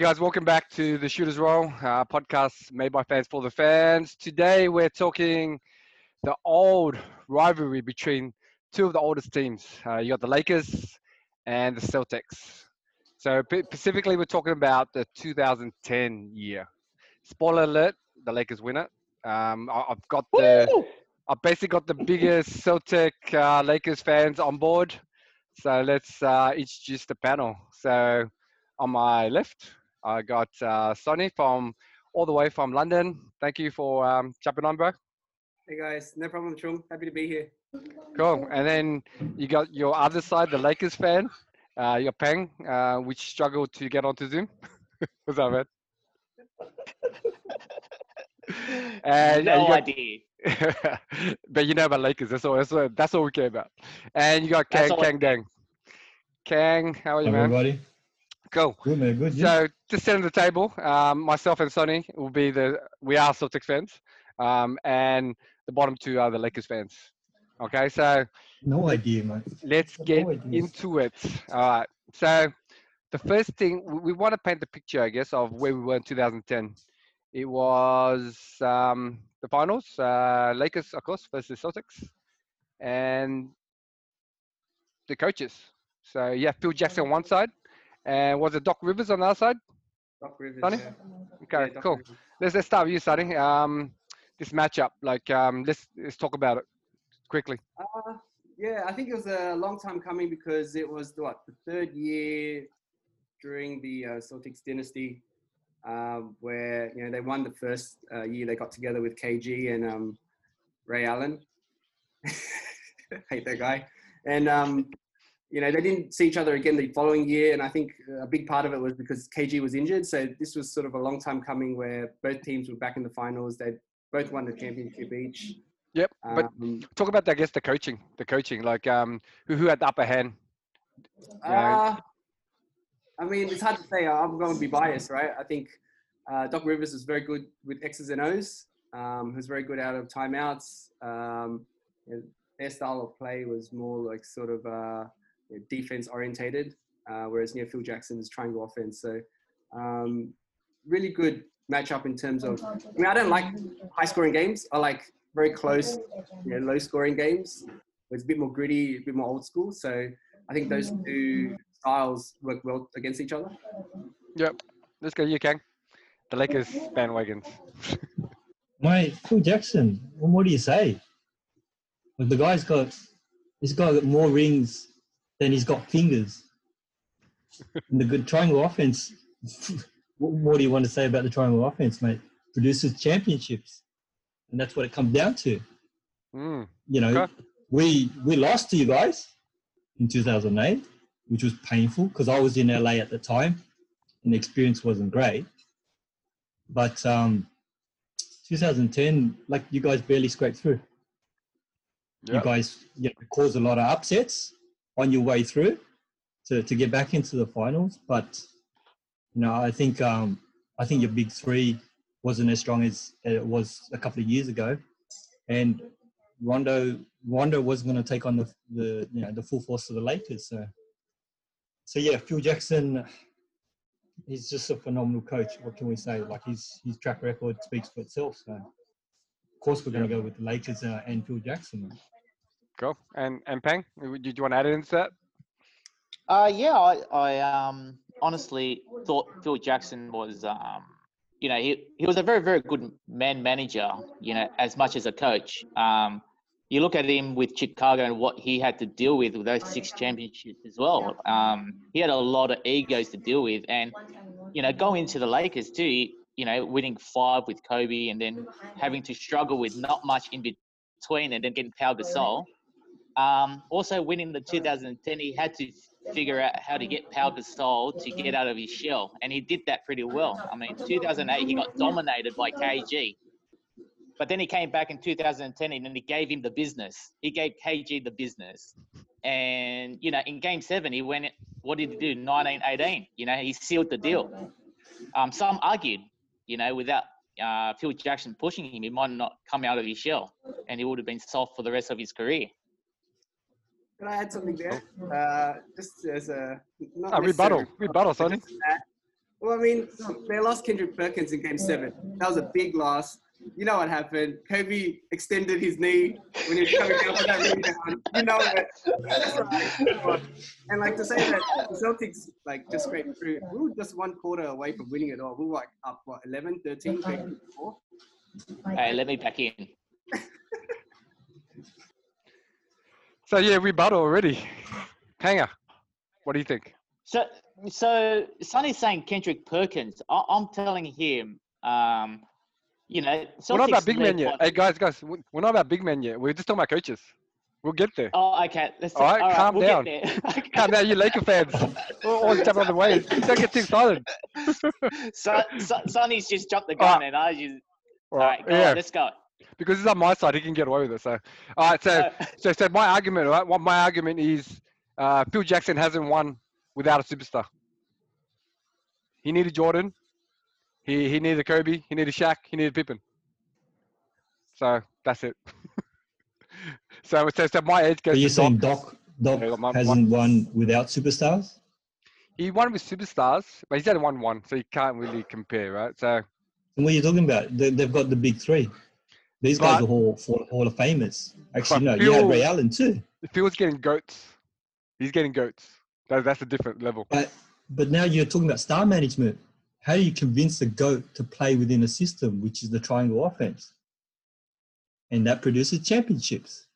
guys, welcome back to the Shooters Roll uh, podcast made by fans for the fans. Today we're talking the old rivalry between two of the oldest teams. Uh, you got the Lakers and the Celtics. So specifically, we're talking about the 2010 year. Spoiler alert: the Lakers win it. Um, I've got the, Woo! I've basically got the biggest Celtic uh, Lakers fans on board. So let's uh, introduce the panel. So on my left, I got uh, Sonny from all the way from London. Thank you for um, jumping on, bro. Hey guys, no problem, Chung. Happy to be here. Cool. And then you got your other side, the Lakers fan, uh, your Peng, uh, which struggled to get onto Zoom. What's that, man? and, no got, idea. but you know about Lakers. That's all. That's all. That's all we care about. And you got Kang Kang Dang. Kang, how are you, man? Everybody. Cool. Good man, good. Yeah. So just sitting at the table, um, myself and Sonny will be the we are Celtics fans, um, and the bottom two are the Lakers fans. Okay, so no idea, man. Let's get no into it. All right. So the first thing we want to paint the picture, I guess, of where we were in 2010. It was um, the finals, uh, Lakers, of course, versus Celtics, and the coaches. So yeah, Phil Jackson on one side, and was it Doc Rivers on the other side? Doc Rivers. Sonny? Yeah. Okay, yeah, cool. Let's let's start with you, Sonny. Um, this matchup, like, um, let's let's talk about it quickly. Uh, yeah, I think it was a long time coming because it was what the third year during the uh, Celtics dynasty, um, where you know they won the first uh, year they got together with KG and um, Ray Allen. Hate that guy. And um, you know, they didn't see each other again the following year. And I think a big part of it was because KG was injured. So this was sort of a long time coming where both teams were back in the finals. They both won the championship each. Yep. But um, talk about, I guess, the coaching, the coaching, like um, who, who had the upper hand? Uh, I mean, it's hard to say. I'm going to be biased, right? I think uh, Doc Rivers is very good with X's and O's. Um, who's very good out of timeouts. Um, their style of play was more like sort of uh, you know, defense orientated, uh, whereas you know, Phil Jackson is triangle offense. So um, really good matchup in terms of. I mean, I don't like high scoring games. I like very close, you know, low scoring games. It's a bit more gritty, a bit more old school. So I think those two styles work well against each other. Yep. Let's go, you, Kang. The Lakers bandwagons. My Phil Jackson. What do you say? The guy's got, he's got more rings then he's got fingers. and the good triangle offense. what more do you want to say about the triangle offense, mate? Produces championships, and that's what it comes down to. Mm. You know, okay. we we lost to you guys in 2008, which was painful because I was in LA at the time, and the experience wasn't great. But um, 2010, like you guys barely scraped through. Yep. You guys you know, caused a lot of upsets on your way through to, to get back into the finals. But you know, I think um, I think your big three wasn't as strong as it was a couple of years ago, and Rondo Rondo was going to take on the the you know the full force of the Lakers. So so yeah, Phil Jackson. He's just a phenomenal coach. What can we say? Like his his track record speaks for itself. So, of course, we're going to go with the Lakers uh, and Phil Jackson. Cool. And and Peng, did you want to add it into that? Uh, yeah, I, I um honestly thought Phil Jackson was um you know he he was a very very good man manager you know as much as a coach um you look at him with Chicago and what he had to deal with with those six championships as well um he had a lot of egos to deal with and you know going into the Lakers too you know winning five with Kobe and then having to struggle with not much in between and then getting Pau Gasol um, also, winning the 2010, he had to figure out how to get Pau Gasol to get out of his shell, and he did that pretty well. I mean, 2008 he got dominated by KG, but then he came back in 2010 and then he gave him the business. He gave KG the business, and you know, in Game Seven he went. What did he do? 1918. You know, he sealed the deal. Um, some argued, you know, without uh, Phil Jackson pushing him, he might not come out of his shell, and he would have been soft for the rest of his career. Can I add something there? Uh, just as a not rebuttal, rebuttal, Sonny. Well, I mean, they lost Kendrick Perkins in Game Seven. That was a big loss. You know what happened? Kobe extended his knee when he was coming down for that rebound. You know it. Right. And like to say that the Celtics like just scraped through. We were just one quarter away from winning it all. We were like up what 11, 13, maybe four. Hey, let me back in. So yeah, we battle already. Hanger, what do you think? So, so Sonny's saying Kendrick Perkins. I, I'm telling him, um, you know, We're not about big men yet. Hey guys, guys, we- we're not about big men yet. We're just talking about coaches. We'll get there. Oh, okay. Let's All right, calm we'll down. Get there. Okay. Calm down, you Laker fans. We're always jumping on the wave. Don't get too excited. so, so, Sonny's just jumped the gun, right. and I just. All All right, go yeah, on, let's go. Because he's on my side, he can get away with it. So, all right. So, so, so my argument, right? What my argument is, uh, Phil Jackson hasn't won without a superstar. He needed Jordan. He he needed Kobe. He needed Shaq. He needed Pippen. So that's it. so, so, so my edge goes But you're to saying Doc. Doc Doc my- hasn't won without superstars? He won with superstars, but he's had one one, so you can't really compare, right? So And what are you talking about? They, they've got the big three. These guys But- are Hall, Hall, of Famers. Actually, no, But you had Ray Allen too. Phil's getting goats. He's getting goats. That, that's a different level. But but now you're talking about star management. How do you convince a goat to play within a system which is the triangle offense? And that produces championships.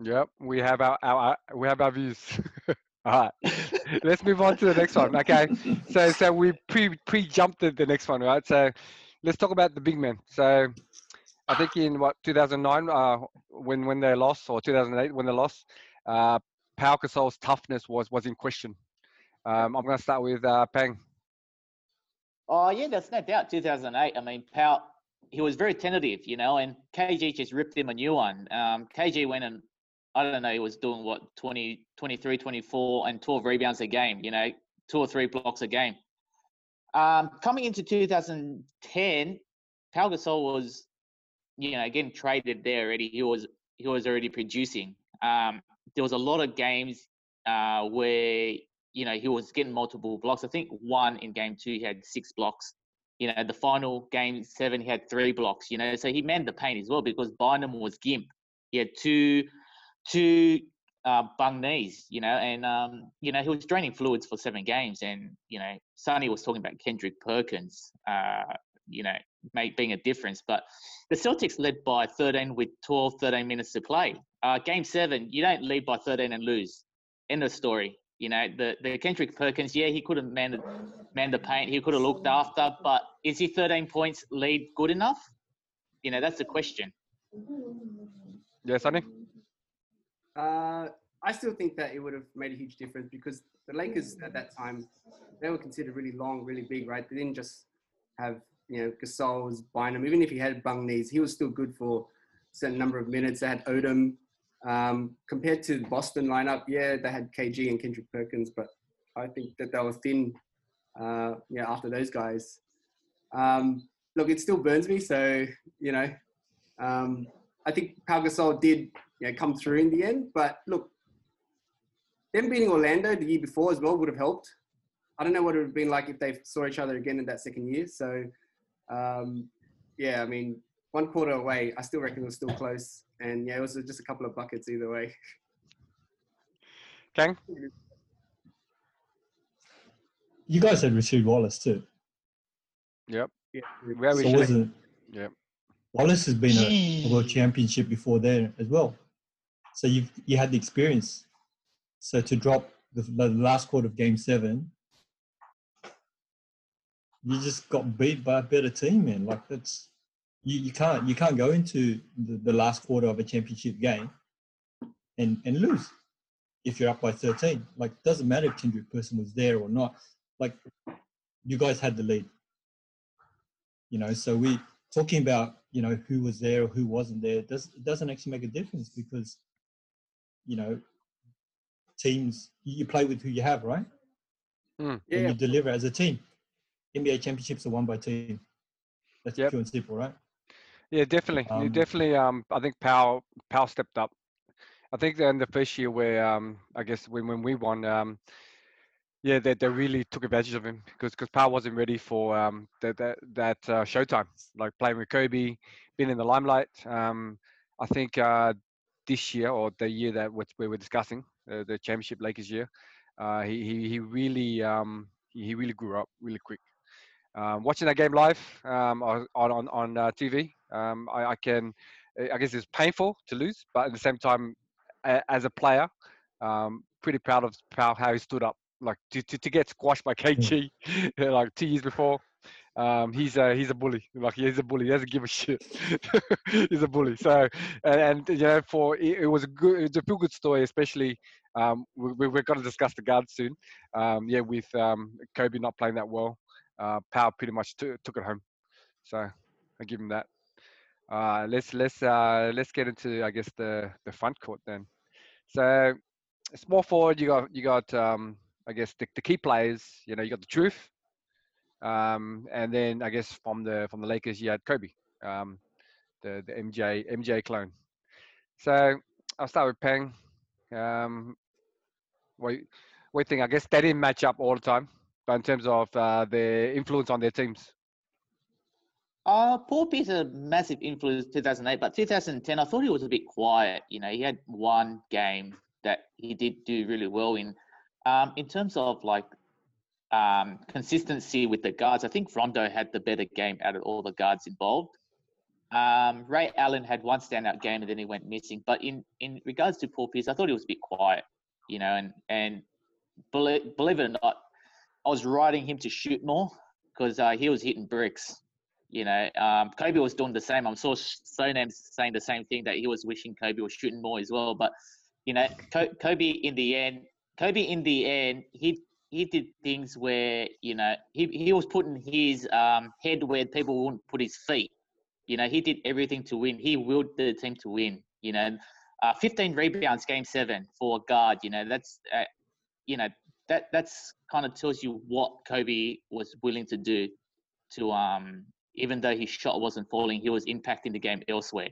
Yep, we have our, our, our we have our views. All right, let's move on to the next one. Okay, so so we pre pre jumped the, the next one, right? So let's talk about the big men. So I think in what 2009, uh, when when they lost, or 2008 when they lost, uh, Pau Gasol's toughness was was in question. Um, I'm going to start with uh, Pang. Oh yeah, there's no doubt. 2008. I mean, Powell, he was very tentative, you know, and KG just ripped him a new one. Um, KG went and I don't know, he was doing what 20, 23, 24, and 12 rebounds a game. You know, two or three blocks a game. Um, coming into 2010, Pau Gasol was, you know, getting traded there already. He was he was already producing. Um, there was a lot of games uh, where you know, he was getting multiple blocks. I think one in game two, he had six blocks. You know, the final game seven, he had three blocks. You know, so he manned the paint as well because Bynum was gimp. He had two, two uh, bung knees. You know, and um, you know he was draining fluids for seven games. And you know, Sonny was talking about Kendrick Perkins. Uh, you know, make, being a difference. But the Celtics led by 13 with 12, 13 minutes to play. Uh, game seven, you don't lead by 13 and lose. End of story. You know, the, the Kendrick Perkins, yeah, he could have manned, manned the paint. He could have looked after, but is he 13 points lead good enough? You know, that's the question. Yeah, Sonny. Uh, I still think that it would have made a huge difference because the Lakers at that time they were considered really long, really big, right? They didn't just have you know Gasol was buying Bynum. Even if he had bung knees, he was still good for a certain number of minutes. They had Odom. Um, compared to the Boston lineup, yeah, they had KG and Kendrick Perkins, but I think that they were thin. Uh, yeah, after those guys. Um, look, it still burns me. So you know, um, I think Pau Gasol did you know, come through in the end. But look, them beating Orlando the year before as well would have helped. I don't know what it would have been like if they saw each other again in that second year. So, um, yeah, I mean, one quarter away, I still reckon it was still close. And yeah, it was just a couple of buckets either way. Kang. You guys had Rasheed Wallace too. Yep. Yeah. Where So wasn't Yep. Wallace has been a, a world championship before there as well. So you you had the experience. So to drop the, the last quarter of Game Seven, you just got beat by a better team, man. Like that's you, you can't you can't go into the, the last quarter of a championship game and and lose if you're up by 13. Like doesn't matter if Kendrick Perkins was there or not. Like you guys had the lead. You know, so we talking about you know who was there or who wasn't there does it doesn't actually make a difference because you know teams you you play with who you have right Hmm. and Yeah. you deliver as a team nba championships are won by team that's Yep. pure and simple right Yeah, definitely. Um, definitely. Um, I think Powell Powell stepped up. I think in the first year where um, I guess when when we won, um, yeah, they, they really took advantage of him because because Powell wasn't ready for um, that that, that uh, showtime, like playing with Kobe, being in the limelight. Um, I think uh, this year or the year that we were discussing, uh, the championship Lakers year, uh, he, he he really um, he really grew up really quick. Um, watching that game live um, on on on uh, TV, um, I, I, can I guess it's painful to lose, but at the same time, as a player, um, pretty proud of how he stood up like to, to, to get squashed by KG like two years before. Um, he's a he's a bully. Like he's a bully. He doesn't give a shit. he's a bully. So and, and you know for it, it, was a good it's a feel good story, especially um, we, we're going to discuss the guards soon. Um, yeah, with um, Kobe not playing that well, uh, Powell pretty much t- took it home. So I give him that. Uh, let's let's uh, let's get into I guess the the front court then. So small forward, you got you got um, I guess the, the key players, you know, you got the truth, um, and then I guess from the from the Lakers, you had Kobe, um, the the MJ MJ clone. So I'll start with Peng. Um, what what do you think? I guess they didn't match up all the time, in terms of uh, their influence on their teams. Uh, Paul Pierce a massive influence 2008, but 2010 I thought he was a bit quiet. You know, he had one game that he did do really well in. Um, in terms of like um, consistency with the guards, I think Rondo had the better game out of all the guards involved. Um, Ray Allen had one standout game and then he went missing. But in, in regards to Paul Pierce, I thought he was a bit quiet, you know, and, and believe, believe it or not, I was riding him to shoot more because uh, he was hitting bricks. You know, um, Kobe was doing the same. I'm saw Sonam saying the same thing that he was wishing Kobe was shooting more as well. But you know, Kobe in the end, Kobe in the end, he he did things where you know he he was putting his um, head where people wouldn't put his feet. You know, he did everything to win. He willed the team to win. You know, uh, 15 rebounds, game seven for a guard. You know, that's uh, you know that that's kind of tells you what Kobe was willing to do to um even though his shot wasn't falling, he was impacting the game elsewhere.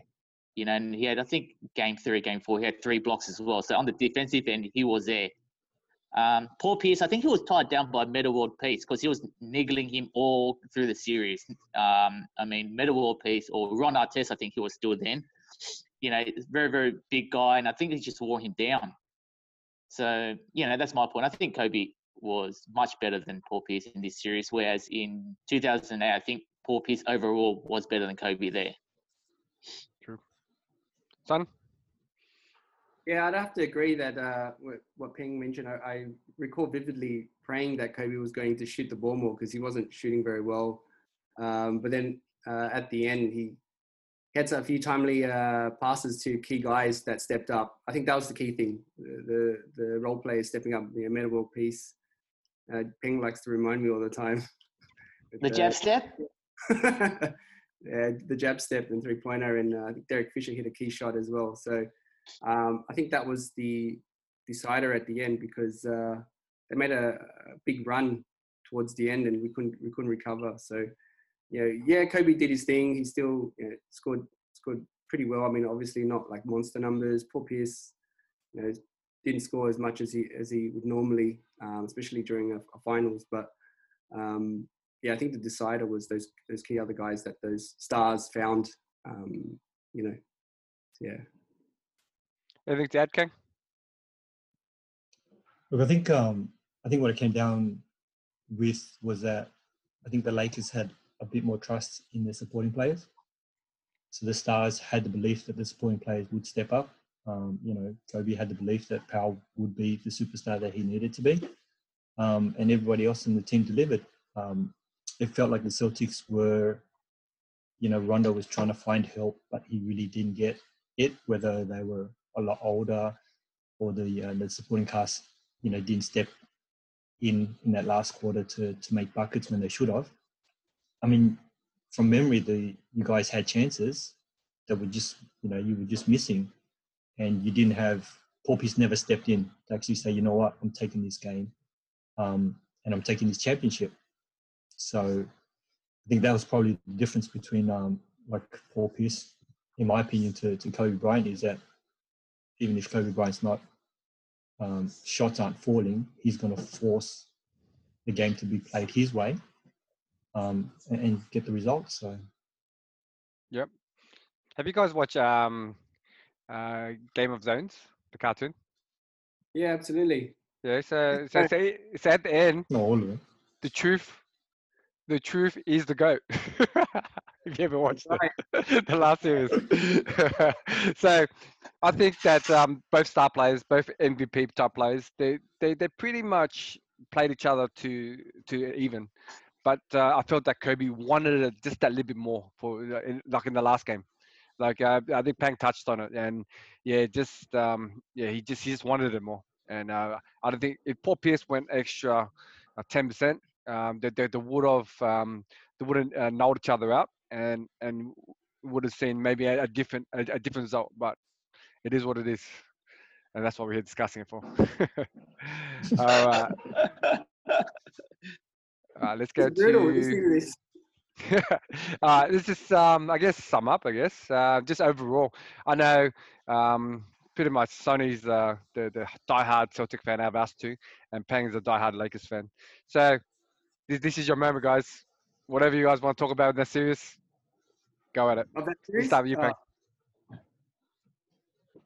You know, and he had I think game three, game four, he had three blocks as well. So on the defensive end, he was there. Um, Paul Pierce, I think he was tied down by Metta World Peace because he was niggling him all through the series. Um, I mean, Metta World Peace or Ron Artest, I think he was still then. You know, very, very big guy, and I think he just wore him down. So, you know, that's my point. I think Kobe was much better than Paul Pierce in this series, whereas in 2008, I think Paul Pierce overall was better than Kobe there. True. Son? Yeah, I'd have to agree that uh, what Ping mentioned. I, I, recall vividly praying that Kobe was going to shoot the ball more because he wasn't shooting very well. Um, but then uh, at the end, he had a few timely uh, passes to key guys that stepped up. I think that was the key thing. The the, the role players stepping up, the Metta World Peace. Uh, Peng likes to remind me all the time. the jab step. yeah, the jab step and three pointer, and uh, I think Derek Fisher hit a key shot as well. So um, I think that was the decider at the end because uh, they made a, a, big run towards the end and we couldn't we couldn't recover. So yeah, yeah, Kobe did his thing. He still you know, scored scored pretty well. I mean, obviously not like monster numbers. Paul Pierce, you know, didn't score as much as he as he would normally, um, especially during a, a finals. But um, yeah, I think the decider was those those key other guys that those stars found. Um, you know, yeah. Anything to add, King? Look, I think um, I think what it came down with was that I think the Lakers had a bit more trust in their supporting players. So the Stars had the belief that the supporting players would step up. Um, you know, Kobe had the belief that Powell would be the superstar that he needed to be, um, and everybody else in the team delivered. Um, it felt like the Celtics were, you know, Rondo was trying to find help, but he really didn't get it. Whether they were a lot older, or the uh, the supporting cast, you know, didn't step in in that last quarter to to make buckets when they should have. I mean, from memory, the you guys had chances that were just you know you were just missing, and you didn't have. Pierce never stepped in to actually say, you know what, I'm taking this game, um, and I'm taking this championship. So I think that was probably the difference between um, like Paul Pierce, in my opinion, to, to Kobe Bryant is that even if Kobe Bryant's not um, shots aren't falling, he's going to force the game to be played his way um, and, and get the results. So yep. Have you guys watched um, uh, Game of Zones, the cartoon? Yeah, absolutely. Yeah, so, so, so, so at the end, not all of it. the truth, the truth is the goat. if you ever watched it, the last series. so, I think that um, both star players, both MVP type players, they they they pretty much played each other to to even. But uh, I felt that Kobe wanted it just that little bit more for uh, like in the last game. Like uh, I think Pang touched on it, and yeah, just um, yeah, he just he just wanted it more. And uh, I don't think if Paul Pierce went extra uh, ten percent, um, they, they, they would have um, they wouldn't uh, knocked each other out, and and would have seen maybe a, a different a, a different result. But it is what it is, and that's what we're here discussing it for. All right, Right let's go to. to uh, this is, um, I guess, sum up. I guess, uh, just overall. I know, um, pretty much Sonny's uh, the the diehard Celtic fan out of us two, and Pang's a diehard Lakers fan. So this, this is your moment, guys. Whatever you guys want to talk about in the series, go at it. That series? start with you, Uh, Pang.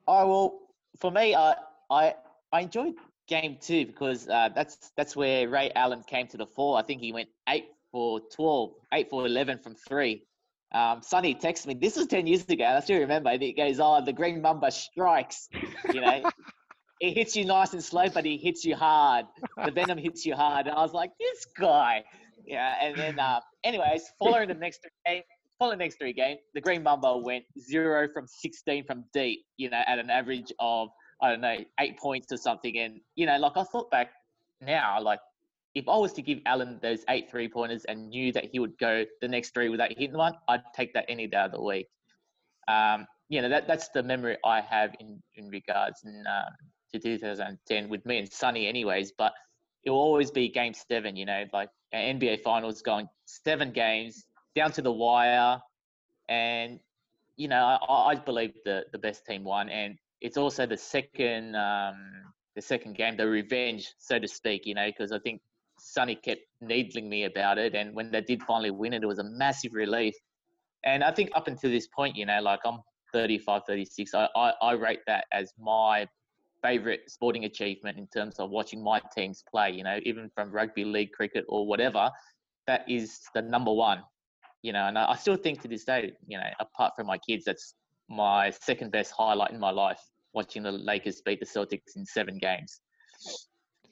Oh well, for me, I I I enjoyed game two because uh, that's that's where Ray Allen came to the fore. I think he went eight for 12, 8 for eleven from three. Um, Sonny texted me. This was ten years ago. I still remember. He goes, "Oh, the Green Mamba strikes." You know, it hits you nice and slow, but he hits you hard. The Venom hits you hard, and I was like, "This guy." Yeah, and then, uh, anyways, following the next three game, following the next three game, the Green Mamba went zero from sixteen from deep. You know, at an average of I don't know eight points or something. And you know, like I thought back now, like if I was to give Allen those eight three pointers and knew that he would go the next three without hitting one, I'd take that any day of the week. Um, you know, that that's the memory I have in in regards in, um, to 2010 with me and Sonny, anyways. But it will always be Game Seven. You know, like NBA Finals going seven games down to the wire, and you know, I, I believe the the best team won, and it's also the second um, the second game, the revenge, so to speak. You know, because I think Sonny kept needling me about it, and when they did finally win it, it was a massive relief. And I think up until this point, you know, like I'm 35, 36, I, I, I rate that as my favorite sporting achievement in terms of watching my teams play. You know, even from rugby league, cricket, or whatever, that is the number one. You know, and I, I still think to this day, you know, apart from my kids, that's my second best highlight in my life. Watching the Lakers beat the Celtics in seven games.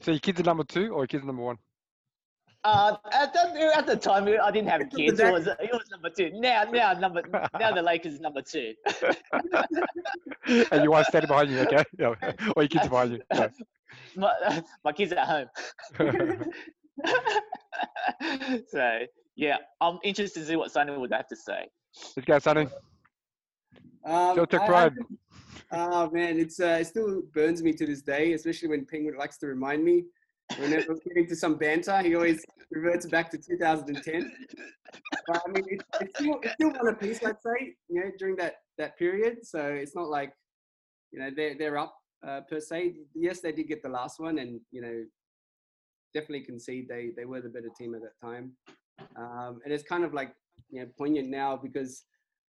So your kids are number two or your kids are number one? Uh, at, the, at the time, I didn't have kids. It was, it was number two. Now, now, number now the Lakers is number two. and you want standing behind you, okay? Yeah. Or your kids are behind you. Yeah. my, my kids are at home. so yeah, I'm interested to see what Sonny would have to say. Let's go, Sonny. Um, Celtic pride. Oh man, it's uh, it still burns me to this day, especially when Penguin likes to remind me. Whenever we get into some banter, he always reverts back to 2010. But I mean, it's, it's still it's still one apiece, I'd say. You know, during that that period, so it's not like you know they're they're up uh, per se. Yes, they did get the last one, and you know definitely concede they they were the better team at that time. Um, and it's kind of like you know poignant now because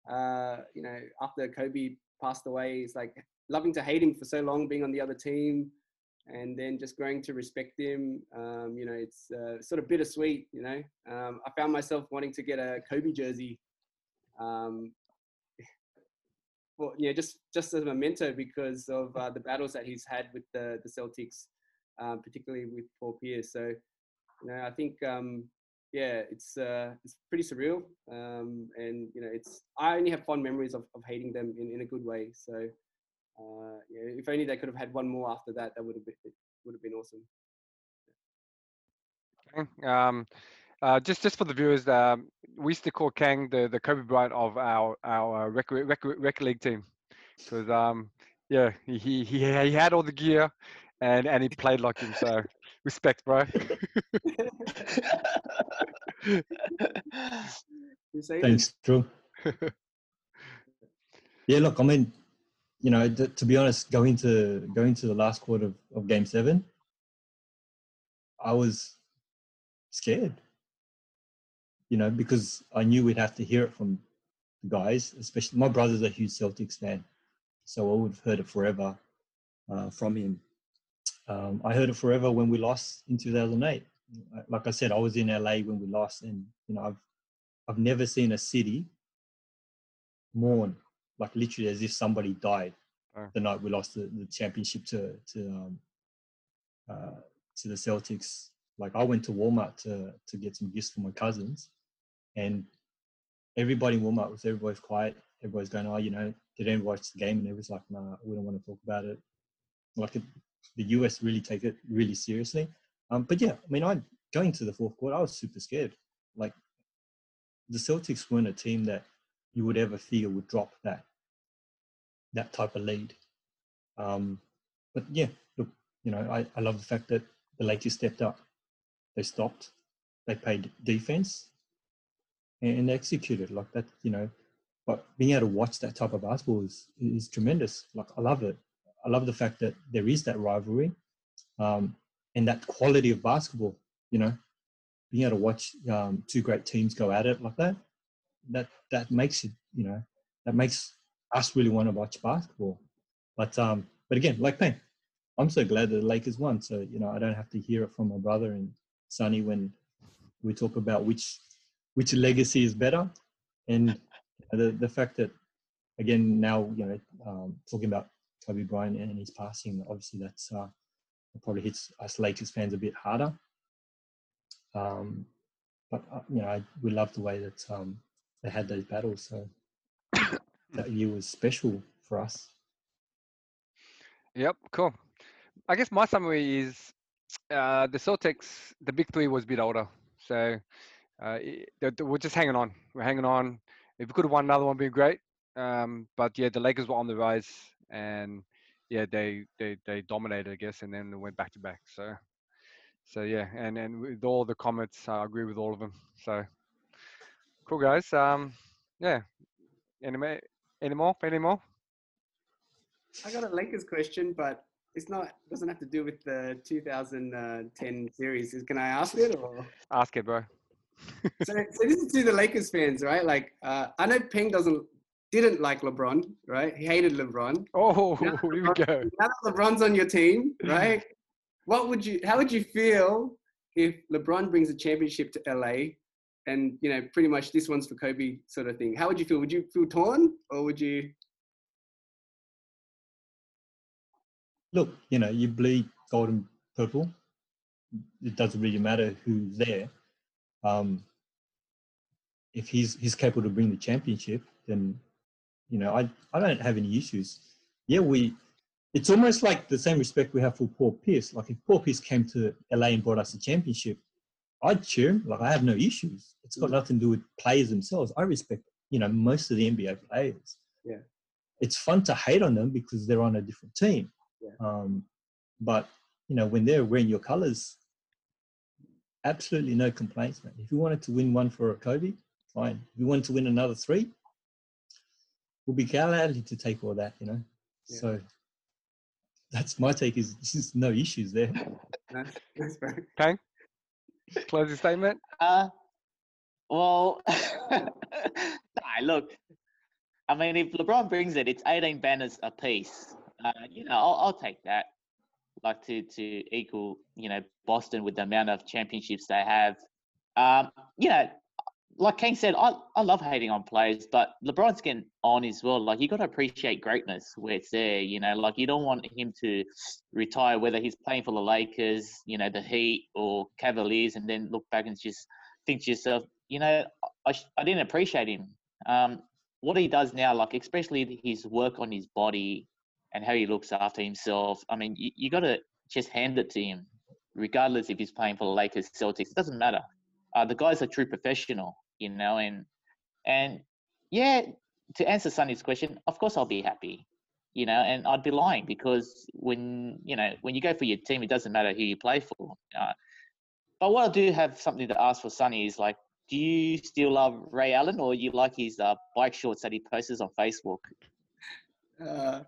uh, you know after Kobe passed away, it's like loving to hate him for so long, being on the other team, and then just growing to respect him. Um, you know, it's uh, sort of bittersweet. You know, um, I found myself wanting to get a Kobe jersey. Um, well, yeah, just just as a memento because of uh, the battles that he's had with the the Celtics, um, particularly with Paul Pierce. So, you know, I think um, yeah, it's uh, it's pretty surreal, um, and you know, it's I only have fond memories of, of hating them in, in a good way. So, uh, yeah, if only they could have had one more after that, that would have been would have been awesome. Um, uh, just just for the viewers, um, we used to call Kang the, the Kobe Bryant of our our rec, rec, rec league team because um, yeah he he he had all the gear and and he played like him. So respect, bro. Thanks, Drew. yeah, look, I mean, you know, th- to be honest, going to going to the last quarter of, of Game Seven, I was scared. You know, because I knew we'd have to hear it from the guys, especially my brother's a huge Celtics fan, so I would have heard it forever uh, from him. Um, I heard it forever when we lost in 2008. Like I said, I was in LA when we lost, and you know, I've I've never seen a city mourn like literally as if somebody died Oh. the night we lost the, the championship to to um, uh, to the Celtics. Like I went to Walmart to to get some gifts for my cousins, and everybody in Walmart was everybody's quiet. Everybody's going, oh, you know, did anyone watch the game? And everyone's like, nah, we don't want to talk about it. Like it, the US really take it really seriously. Um, but yeah, I mean, I going to the fourth quarter, I was super scared. Like the Celtics weren't a team that you would ever feel would drop that that type of lead. Um, but yeah, look, you know, I, I love the fact that the Lakers stepped up. They stopped, they played defense, and, and executed like that. You know, but being able to watch that type of basketball is is tremendous. Like I love it. I love the fact that there is that rivalry, um, and that quality of basketball. You know, being able to watch um, two great teams go at it like that, that that makes it. You know, that makes us really want to watch basketball. But um, but again, like Payne, I'm so glad that the Lakers won. So you know, I don't have to hear it from my brother and Sonny when we talk about which which legacy is better, and the the fact that again now you know um, talking about Kobe Bryant and his passing, obviously that's uh, probably hits us Lakers fans a bit harder. Um, but uh, you know, I, we love the way that um, they had those battles. So that year was special for us. Yep, cool. I guess my summary is uh, the Celtics, the big three was a bit older. So uh, i- they- they- we're just hanging on. We're hanging on. If we could have won another one, it'd be great. Um, but yeah, the Lakers were on the rise, and yeah, they they they dominated, I guess, and then they went back to back. So so yeah, and and with all the comments, I agree with all of them. So cool, guys. Um, yeah. Any any more? Any more? I got a Lakers question, but it's not doesn't have to do with the 2010 series. Can I ask it or? Ask it, bro. so, so this is to the Lakers fans, right? Like, uh, I know Peng doesn't didn't like LeBron, right? He hated LeBron. Oh, Yeah, here we go. Now that LeBron's on your team, right? what would you? How would you feel if LeBron brings a championship to LA, and you know, pretty much this one's for Kobe, sort of thing? How would you feel? Would you feel torn, or would you? Look, you know, you bleed gold and purple. It doesn't really matter who's there. Um, if he's he's capable to bring the championship, then you know I I don't have any issues. Yeah, we. It's almost like the same respect we have for Paul Pierce. Like if Paul Pierce came to LA and brought us a championship, I'd cheer him. Like I have no issues. It's got nothing to do with players themselves. I respect you know most of the NBA players. Yeah. It's fun to hate on them because they're on a different team. Yeah. Um, but you know when they're wearing your colors, absolutely no complaints, man. If you wanted to win one for a Kobe, fine. If you wanted to win another three, we'll be glad to take all that, you know. Yeah. So that's my take. Is there's no issues there. No, that's very. Pang? Closing statement? Uh, well, nah, look, I mean, if LeBron brings it, it's 18 banners a piece. Uh, you know, I'll, I'll take that. Like to to equal, you know, Boston with the amount of championships they have. Um, you know, like King said, I, I love hating on players, but LeBron's getting on as well. Like you got to appreciate greatness where it's there. You know, like you don't want him to retire, whether he's playing for the Lakers, you know, the Heat or Cavaliers, and then look back and just think to yourself, you know, I, I didn't appreciate him. Um, what he does now, like especially his work on his body and how he looks after himself. I mean, you, you got to just hand it to him, regardless if he's playing for the Lakers, Celtics. It doesn't matter. Uh, the guy's a true professional, you know, and and yeah, to answer Sonny's question, of course I'll be happy, you know, and I'd be lying because when you know when you go for your team, it doesn't matter who you play for. Uh, but what I do have something to ask for Sonny is like, do you still love Ray Allen or you like his uh, bike shorts that he posts on Facebook? Uh,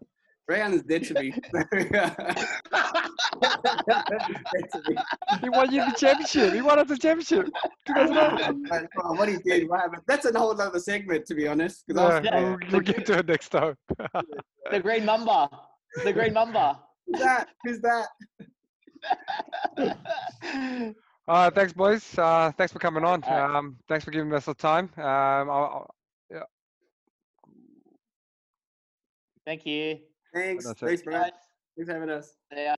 Ray Allen's dead to me. He won you the championship. He won us the championship. 2009. Right, well, what he did, what happened? That's a whole other segment, to be honest. 'cause I was- Yeah, we'll, we'll get to it next time. The Green Mamba. The Green Mamba. Who's that? Who's that? Uh, thanks, boys. Uh, thanks for coming on. All right. Um, thanks for giving us the time. Um, I'll, Thank you. Thanks. Thanks, bro. Guys, Thanks for having us. see ya.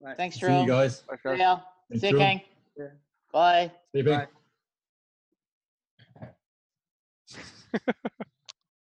Right. Thanks, See you guys. I'll, See ya. Thanks, See you, Drew. King. Yeah. Bye. Sleeping. Bye.